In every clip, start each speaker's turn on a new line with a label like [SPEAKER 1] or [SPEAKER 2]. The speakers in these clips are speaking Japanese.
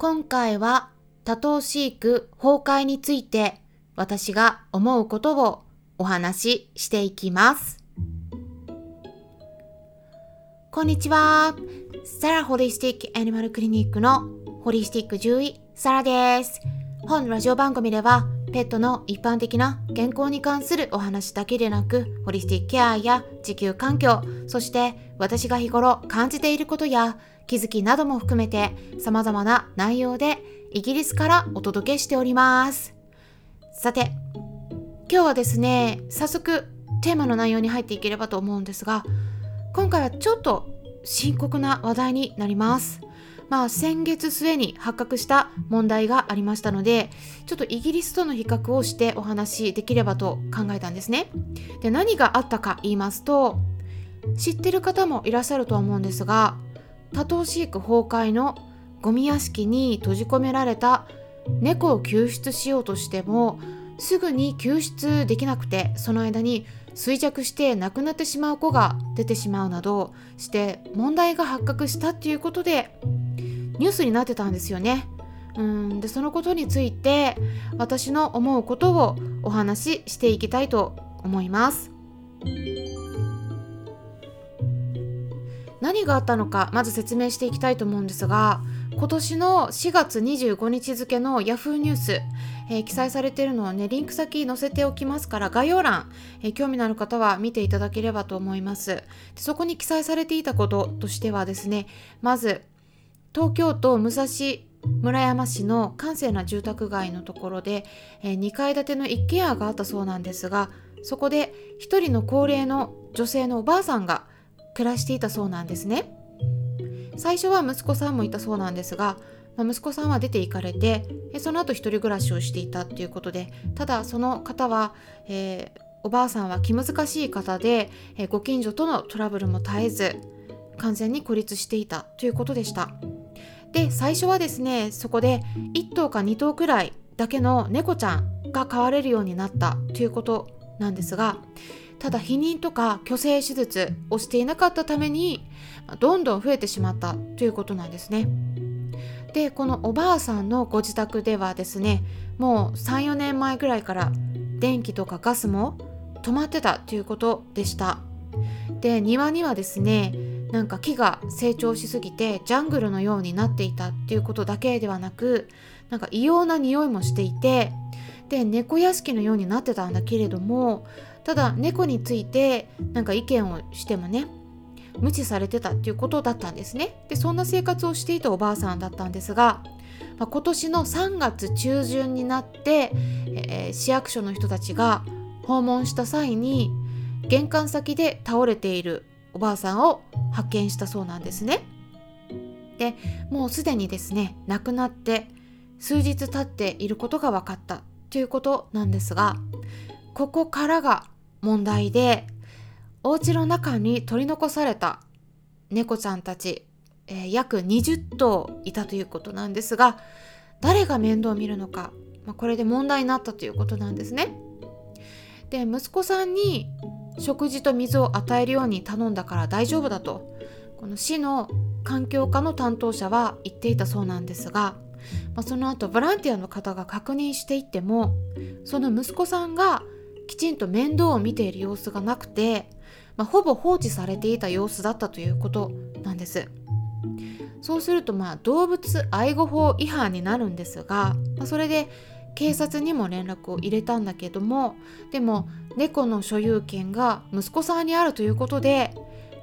[SPEAKER 1] 今回は多頭飼育崩壊について私が思うことをお話ししていきます。こんにちは。サラホリスティックアニマルクリニックのホリスティック獣医サラです。本ラジオ番組ではペットの一般的な健康に関するお話だけでなく、ホリスティックケアや地球環境、そして私が日頃感じていることや気づきなども含めて様々な内容でイギリスからお届けしております。さて、今日はですね、早速テーマの内容に入っていければと思うんですが、今回はちょっと深刻な話題になります。まあ、先月末に発覚した問題がありましたのでちょっとイギリスとの比較をしてお話しできればと考えたんですね。で何があったか言いますと知ってる方もいらっしゃるとは思うんですが多頭飼育崩壊のゴミ屋敷に閉じ込められた猫を救出しようとしてもすぐに救出できなくてその間に衰弱して亡くなってしまう子が出てしまうなどして問題が発覚したっていうことでニュースになってたんですよね。うんでそのことについて私の思うことをお話ししていきたいと思います。何があったのかまず説明していきたいと思うんですが今年の4月25日付の Yahoo ニュース、えー、記載されているのはねリンク先載せておきますから概要欄、えー、興味のある方は見ていただければと思いますでそこに記載されていたこととしてはですねまず東京都武蔵村山市の閑静な住宅街のところで、え、2階建ての一軒家があったそうなんですがそこで1人の高齢の女性のおばあさんが暮らしていたそうなんですね最初は息子さんもいたそうなんですが、まあ、息子さんは出て行かれてその後一人暮らしをしていたっていうことでただその方は、えー、おばあさんは気難しい方で、え、ご近所とのトラブルも絶えず完全に孤立していたということでした。で最初はですねそこで1頭か2頭くらいだけの猫ちゃんが飼われるようになったということなんですがただ避妊とか去勢手術をしていなかったためにどんどん増えてしまったということなんですね。でこのおばあさんのご自宅ではですねもう34年前ぐらいから電気とかガスも止まってたということでした。で庭にはですねなんか木が成長しすぎてジャングルのようになっていたっていうことだけではなくなんか異様な匂いもしていてで猫屋敷のようになってたんだけれどもただ猫についてなんか意見をしてもね無視されてたっていうことだったんですね。でそんな生活をしていたおばあさんだったんですが、まあ、今年の3月中旬になって、えー、市役所の人たちが訪問した際に玄関先で倒れているおばあさんを発見したそうなんですね。でもうすでにですね亡くなって数日経っていることが分かったということなんですがここからが問題でお家の中に取り残された猫ちゃんたち、えー、約20頭いたということなんですが誰が面倒を見るのか、まあ、これで問題になったということなんですね。で息子さんに食事と水を与えるように頼んだから大丈夫だとこの市の環境課の担当者は言っていたそうなんですが、まあ、その後ボランティアの方が確認していってもその息子さんがきちんと面倒を見ている様子がなくて、まあ、ほぼ放置されていた様子だったということなんです。そうするとまあ動物愛護法違反になるんですが、まあ、それで警察にも連絡を入れたんだけどもでも猫の所有権が息子さんにあるということで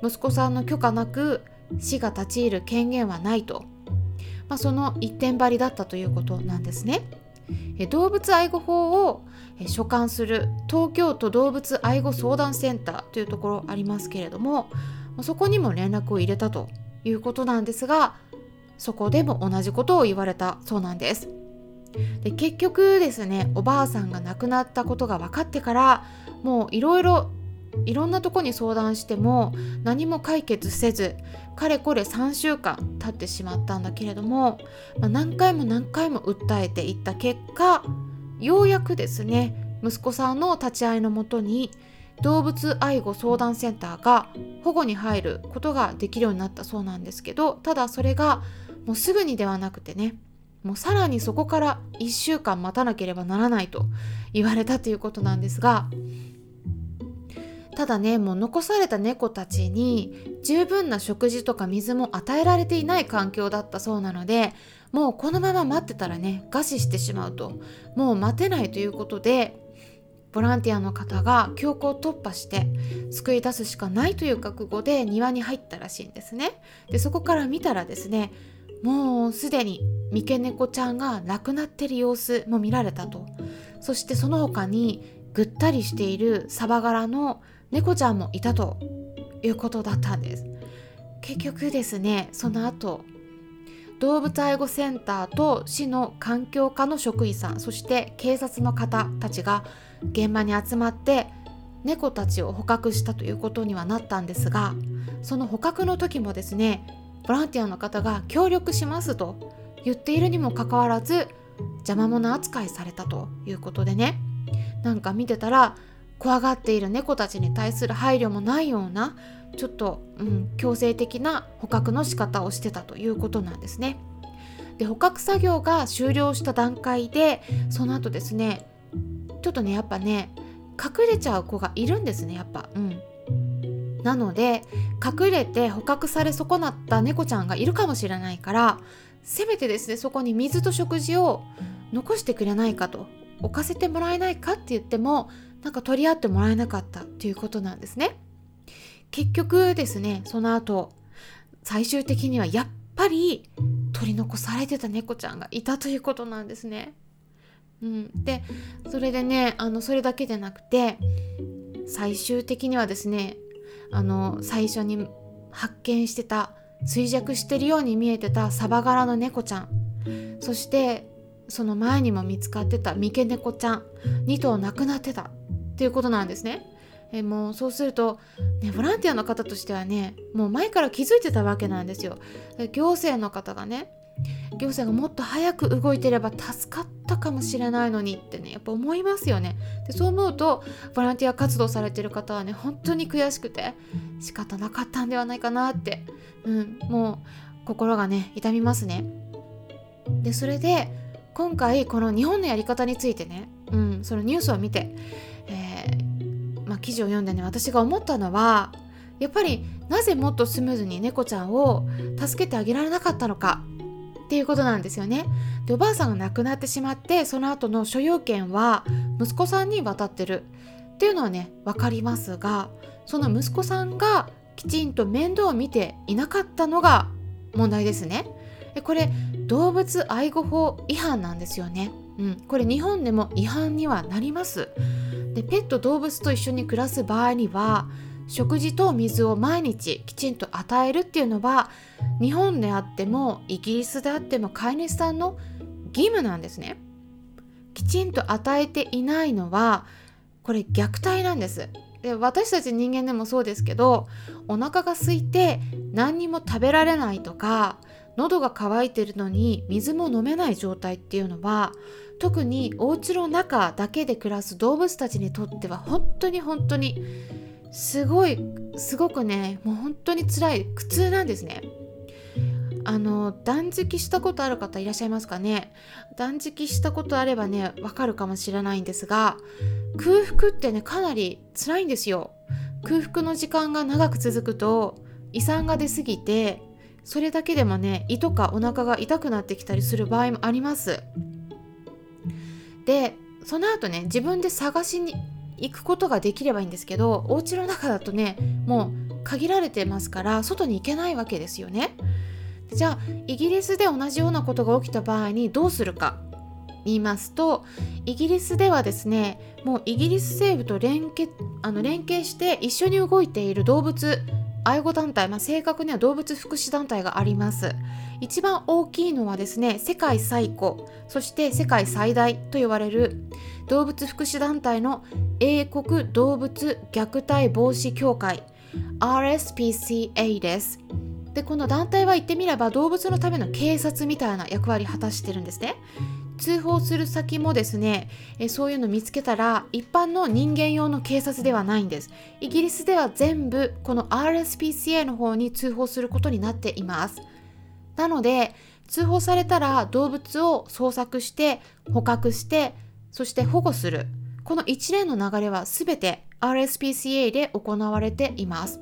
[SPEAKER 1] 息子さんの許可なく市が立ち入る権限はないと、まあ、その一点張りだったということなんですね。動物愛護法を所管する東京都動物愛護相談センターというところありますけれどもそこにも連絡を入れたということなんですがそこでも同じことを言われたそうなんです。で結局ですねおばあさんが亡くなったことが分かってからもういろいろいろんなとこに相談しても何も解決せずかれこれ3週間経ってしまったんだけれども、まあ、何回も何回も訴えていった結果ようやくですね息子さんの立ち会いのもとに動物愛護相談センターが保護に入ることができるようになったそうなんですけどただそれがもうすぐにではなくてねもうさらにそこから1週間待たなければならないと言われたということなんですがただねもう残された猫たちに十分な食事とか水も与えられていない環境だったそうなのでもうこのまま待ってたらね餓死してしまうともう待てないということでボランティアの方が強行突破して救い出すしかないという覚悟で庭に入ったらしいんですね。でそこから見たらですねもうすでに三毛猫ちゃんが亡くなってる様子も見られたと。そしてその他にぐったりしているサバ柄の猫ちゃんもいたということだったんです。結局ですねその後動物愛護センターと市の環境課の職員さんそして警察の方たちが現場に集まって猫たちを捕獲したということにはなったんですがその捕獲の時もですねボランティアの方が協力しますと言っているにもかかわらず邪魔者扱いされたということでね。なんか見てたら怖がっている猫たちに対する配慮もないようなちょっと、うん、強制的な捕獲の仕方をしてたということなんですね。で捕獲作業が終了した段階でその後ですねちょっとねやっぱね隠れちゃう子がいるんですねやっぱ。うん。なので隠れて捕獲され損なった猫ちゃんがいるかもしれないからせめてですねそこに水と食事を残してくれないかと置かせてもらえないかって言ってもなんか取り合ってもらえなかったということなんですね。結局ですねその後最終的にはやっぱり取り残されてた猫ちゃんがいたということなんですね。うん、でそれでねあのそれだけでなくて最終的にはですねあの最初に発見してた衰弱してるように見えてたサバ柄の猫ちゃんそしてその前にも見つかってた三毛猫ちゃん2頭亡くなってたっていうことなんですね。えもうそうすると、ね、ボランティアの方としてはねもう前から気づいてたわけなんですよ。行政の方がね行政がもっと早く動いてれば助かったかもしれないのにってねやっぱ思いますよね。でそう思うとボランティア活動されてる方はね本当に悔しくて仕方なかったんではないかなって、うん、もう心がね痛みますね。でそれで今回この日本のやり方についてね、うん、そのニュースを見て、えー、まあ、記事を読んでね私が思ったのはやっぱりなぜもっとスムーズに猫ちゃんを助けてあげられなかったのか。っていうことなんですよね。でおばあさんが亡くなってしまってその後の所有権は息子さんに渡ってるっていうのはね分かりますがその息子さんがきちんと面倒を見ていなかったのが問題ですね。でこれ動物愛護法違反なんですよね。うん、これ日本でも違反にはなります。でペット動物と一緒に暮らす場合には食事と水を毎日きちんと与えるっていうのは日本であってもイギリスであっても飼い主さんの義務なんですね。きちんと与えていないのはこれ虐待なんです。で私たち人間でもそうですけどお腹が空いて何にも食べられないとか喉が渇いてるのに水も飲めない状態っていうのは特にお家の中だけで暮らす動物たちにとっては本当に本当にすごいすごくねもう本当に辛い苦痛なんですね。あの断食したことある方いらっしゃいますかね？断食したことあればねわかるかもしれないんですが空腹ってねかなり辛いんですよ。空腹の時間が長く続くと胃酸が出すぎてそれだけでもね胃とかお腹が痛くなってきたりする場合もあります。でその後ね自分で探しに行くことができればいいんですけどお家の中だとねもう限られてますから外に行けないわけですよね。じゃあイギリスで同じようなことが起きた場合にどうするか言いますとイギリスではですねもうイギリス政府と連携あの連携して一緒に動いている動物愛護団体、まあ、正確には動物福祉団体があります。一番大きいのはですね世界最古そして世界最大と言われる動物福祉団体の英国動物虐待防止協会 RSPCA です。でこの団体は言ってみれば動物のための警察みたいな役割を果たしてるんですね。通報する先もですねえそういうの見つけたら一般の人間用の警察ではないんです。イギリスでは全部この RSPCA の方に通報することになっています。なので通報されたら動物を捜索して捕獲してそして保護する。この一連の流れは全て RSPCA で行われています。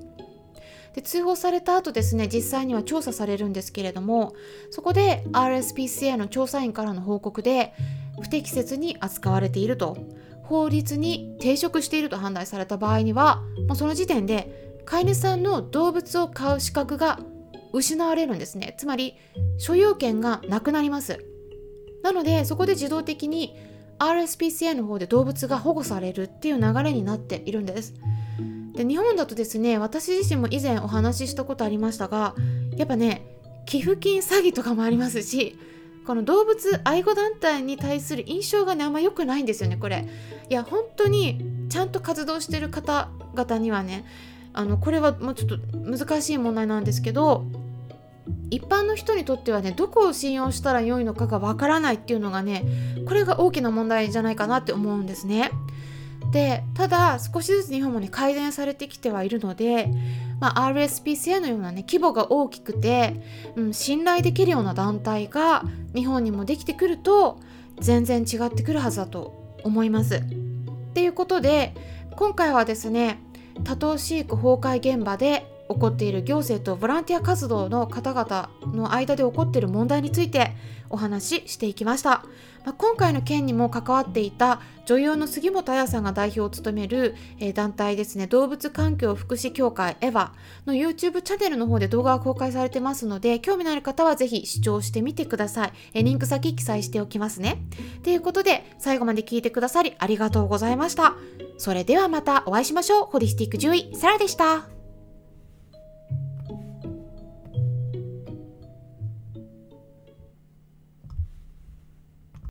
[SPEAKER 1] で通報された後ですね実際には調査されるんですけれどもそこで RSPCA の調査員からの報告で不適切に扱われていると法律に抵触していると判断された場合にはもうその時点で飼い主さんの動物を飼う資格が失われるんですね。つまり所有権がなくなります。なのでそこで自動的に RSPCA の方で動物が保護されるっていう流れになっているんです。で日本だとですね私自身も以前お話ししたことありましたがやっぱね寄付金詐欺とかもありますしこの動物愛護団体に対する印象がねあんま良くないんですよねこれいや本当にちゃんと活動してる方々にはねあのこれはもうちょっと難しい問題なんですけど一般の人にとってはねどこを信用したら良いのかがわからないっていうのがねこれが大きな問題じゃないかなって思うんですね。でただ少しずつ日本もね改善されてきてはいるので、まあ、RSPCA のようなね規模が大きくて、うん、信頼できるような団体が日本にもできてくると全然違ってくるはずだと思います。っていうことで今回はですね多頭飼育崩壊現場で起こっている行政とボランティア活動の方々の間で起こっている問題についてお話ししていきました、まあ、今回の件にも関わっていた女優の杉本彩さんが代表を務める、えー、団体ですね動物環境福祉協会エヴァの YouTube チャンネルの方で動画が公開されてますので興味のある方はぜひ視聴してみてください、えー、リンク先記載しておきますね。ということで最後まで聞いてくださりありがとうございました。それではまたお会いしましょう。ホリスティック獣医サラでした。